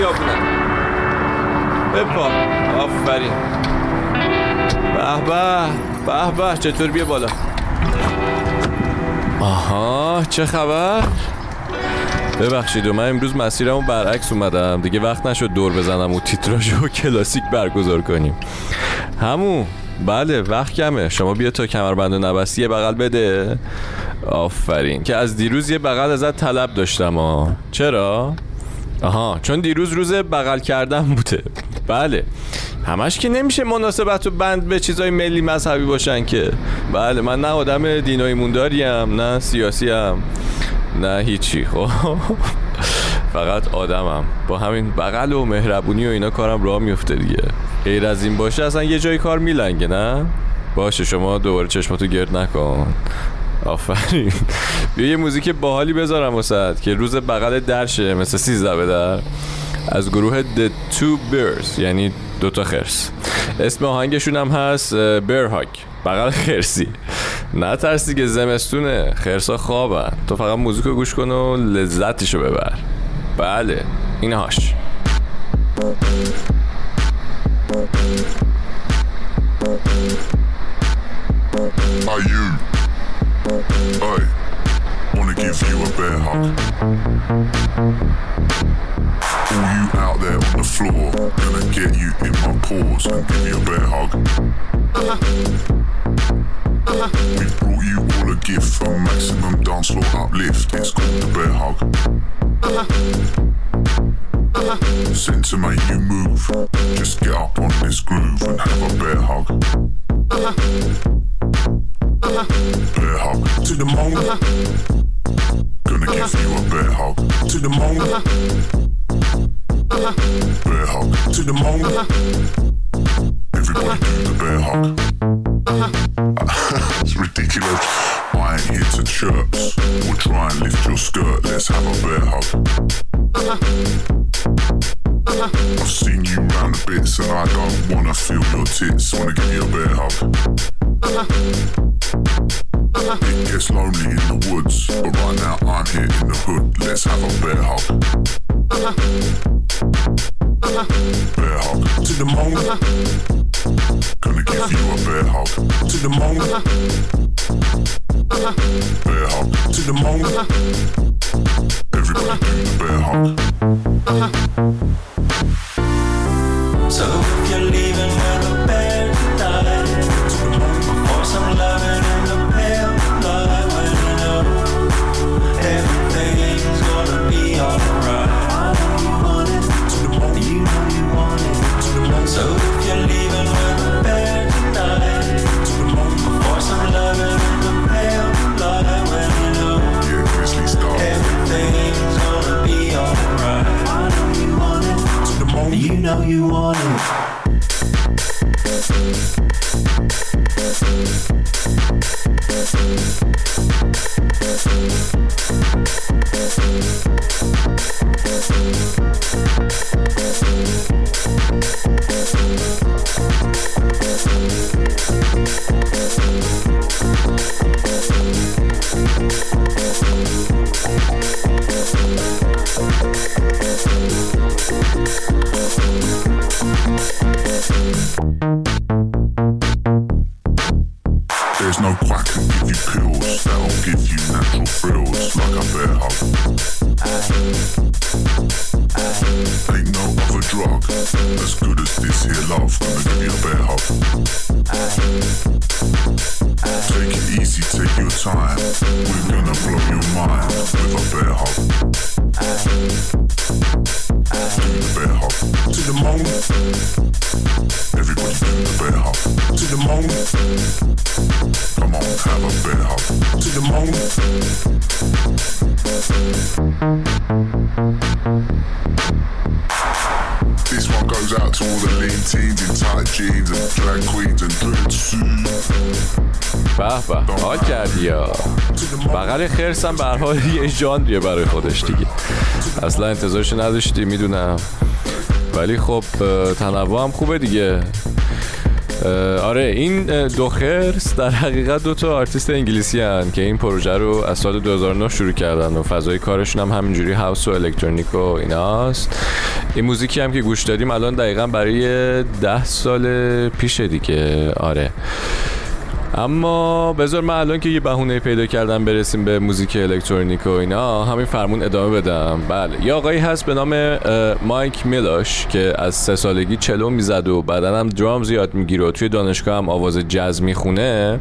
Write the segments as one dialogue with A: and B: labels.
A: خیابونم بپا. آفرین. به به به به. چطور بیا بالا. آها چه خبر؟ ببخشید و من امروز مسیرمو برعکس اومدم. دیگه وقت نشد دور بزنم و تیتراژ و کلاسیک برگزار کنیم. همون بله وقت کمه. شما بیا تا کمربند و نبستی یه بغل بده. آفرین. که از دیروز یه بغل ازت طلب داشتم ها. چرا؟ آها چون دیروز روز بغل کردن بوده. بله. همش که نمیشه مناسبت و بند به چیزای ملی مذهبی باشن که. بله من نه آدم دینای مونداریم نه سیاسی هم نه هیچی. خب. فقط آدمم. با همین بغل و مهربونی و اینا کارم راه میفته دیگه. غیر از این باشه اصلا یه جای کار میلنگه نه؟ باشه شما دوباره چشماتو گرد نکن. آفرین. بیا یه موزیک باحالی بذارم وسط که روز بغل درشه مثل سیزده به در. از گروه The Two Bears یعنی دوتا خرس. اسم آهنگشون هم هست برهاک بغل خرسی. نه ترسی که زمستونه خرسا خوابن. تو فقط موزیک رو گوش کن و لذتشو ببر. بله این
B: Sent to make you move. Just get up on this groove and have a bear hug. Bear hug to the moon. Gonna give you a bear hug to the moon. Bear hug to the moon. Everybody do the bear hug. it's ridiculous. I ain't here to chirps or try and lift your skirt. Let's have a bear hug. I've seen you round the bits and I don't wanna feel your tits. Wanna give you a bear hug. It gets lonely in the woods, but right now I'm here in the hood. Let's have a bear hug. Bear hug to the moon. Gonna give you a bear hug to the moon. Bear hug to the moon. Everybody do the bear hug.
C: you want
B: time. We're gonna blow your mind with a bear hug. Do the bear hug to the moon. Everybody do the bear hug to the moon.
A: به به. حال کردی با بغل خرسم به هر حال یه ژانریه برای خودش دیگه. اصلا انتظارشو نداشتی می‌دونم. ولی خب تنوع هم خوبه دیگه.
C: آره این دو خرس در حقیقت دو تا آرتیست انگلیسی‌ان که این پروژه رو از سال 2009 شروع کردن و فضای کارشون هم همینجوری house و الکترونیک و ایناست. این موزیکی هم که گوش دادیم الان دقیقا برای ده سال پیشه دیگه. آره. اما بذار من الان که یه بهونه پیدا کردم برسیم به موزیک الکترونیک و اینا همین فرمون ادامه بدم. بله یه آقایی هست به نام مایک میلاش که از سه سالگی چلو می‌زد و بعدا هم درام زیاد می‌گیره و توی دانشگاه هم آواز جاز می‌خونه.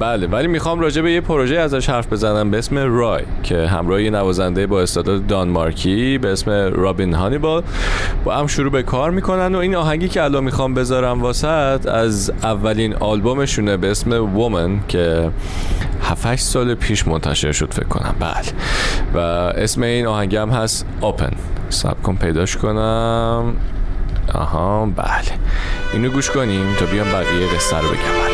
C: بله ولی می‌خوام راجع به یه پروژه ازش حرف بزنم به اسم رای که همراه یه نوازنده با استعداد دانمارکی به اسم رابین هانیبال با هم شروع به کار می‌کنن و این آهنگی که الان می‌خوام بذارم واسط از اولین آلبومشونه به اسم وومن که 7 سال پیش منتشر شد فکر کنم. بله. و اسم این آهنگ هم هست اوپن سب کن پیداش کنم. آها بله. اینو گوش کنیم تا بیام بقیه قصه رو بگم. برات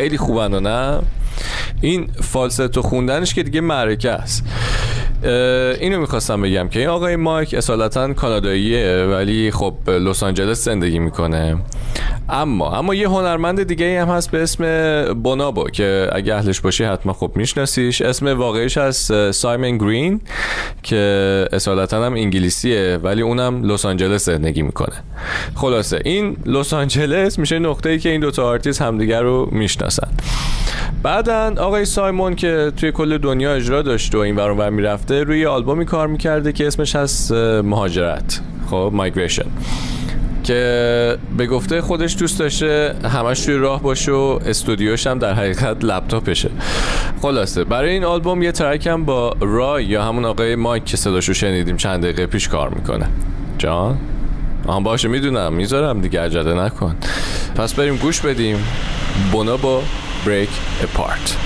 C: خیلی خوبن و نه این فالستو خوندنش که دیگه معرکه است.
A: اینو می‌خواستم بگم که این آقای مایک اصالتا کاناداییه ولی خب لس آنجلس زندگی می‌کنه. اما اما یه هنرمند دیگه هم هست به اسم بونابو که اگه اهلش باشی حتما خب میشناسیش. اسم واقعیش از سایمن گرین که اصالتا هم انگلیسیه ولی اونم لس آنجلس زندگی می‌کنه. خلاصه این لس آنجلس میشه نقطه‌ای که این دوتا آرتیست همدیگر رو می‌شناسن. بعدا آقای سایمون که توی کل دنیا اجرا داشته و این ور اونور می‌رفته روی آلبومی کار می‌کرده که اسمش هست مهاجرت. خب Migration. که به گفته خودش دوست داشته همش توی راه باشه و استودیوش هم در حقیقت لپتاپشه. خلاصه برای این آلبوم یه track هم با Rhye یا همون آقای مایک که صداشو شنیدیم چند دقیقه پیش کار می‌کنه. جان؟ آها باشه می‌دونم. می‌ذارم دیگه عجله نکن. پس بریم گوش بدیم. بونابو Break Apart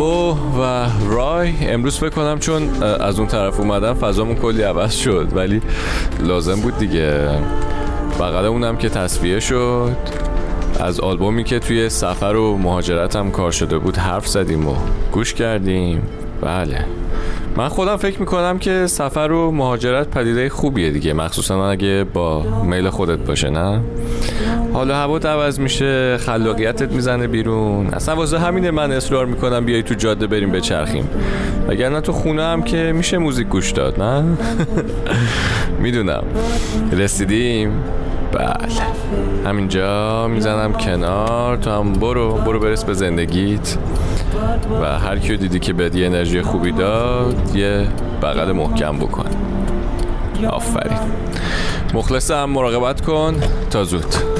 A: بونوبو و رای. امروز فکر کنم چون از اون طرف اومدم فضامون کلی عوض شد ولی لازم بود دیگه. بغل اونم که تصفیه شد. از آلبومی که توی سفر و مهاجرت هم کار شده بود حرف زدیم و گوش کردیم. بله. من خودم فکر می‌کنم که سفر و مهاجرت پدیده خوبیه دیگه. مخصوصا اگه با میل خودت باشه نه؟ حالا هوا عوض میشه خلاقیتت می‌زنه بیرون. اصلا واسه همینه من اصرار می‌کنم بیای تو جاده بریم بچرخیم. وگرنه تو خونه هم که میشه موزیک گوش داد نه؟ می‌دونم. رسیدیم؟ بله. همینجا می‌زنم کنار تو هم برو برو برس به زندگیت. و هر کیو دیدی که یه انرژی خوبی داد یه بغل محکم بکن. آفرین. مخلصم مراقبت کن. تا زود.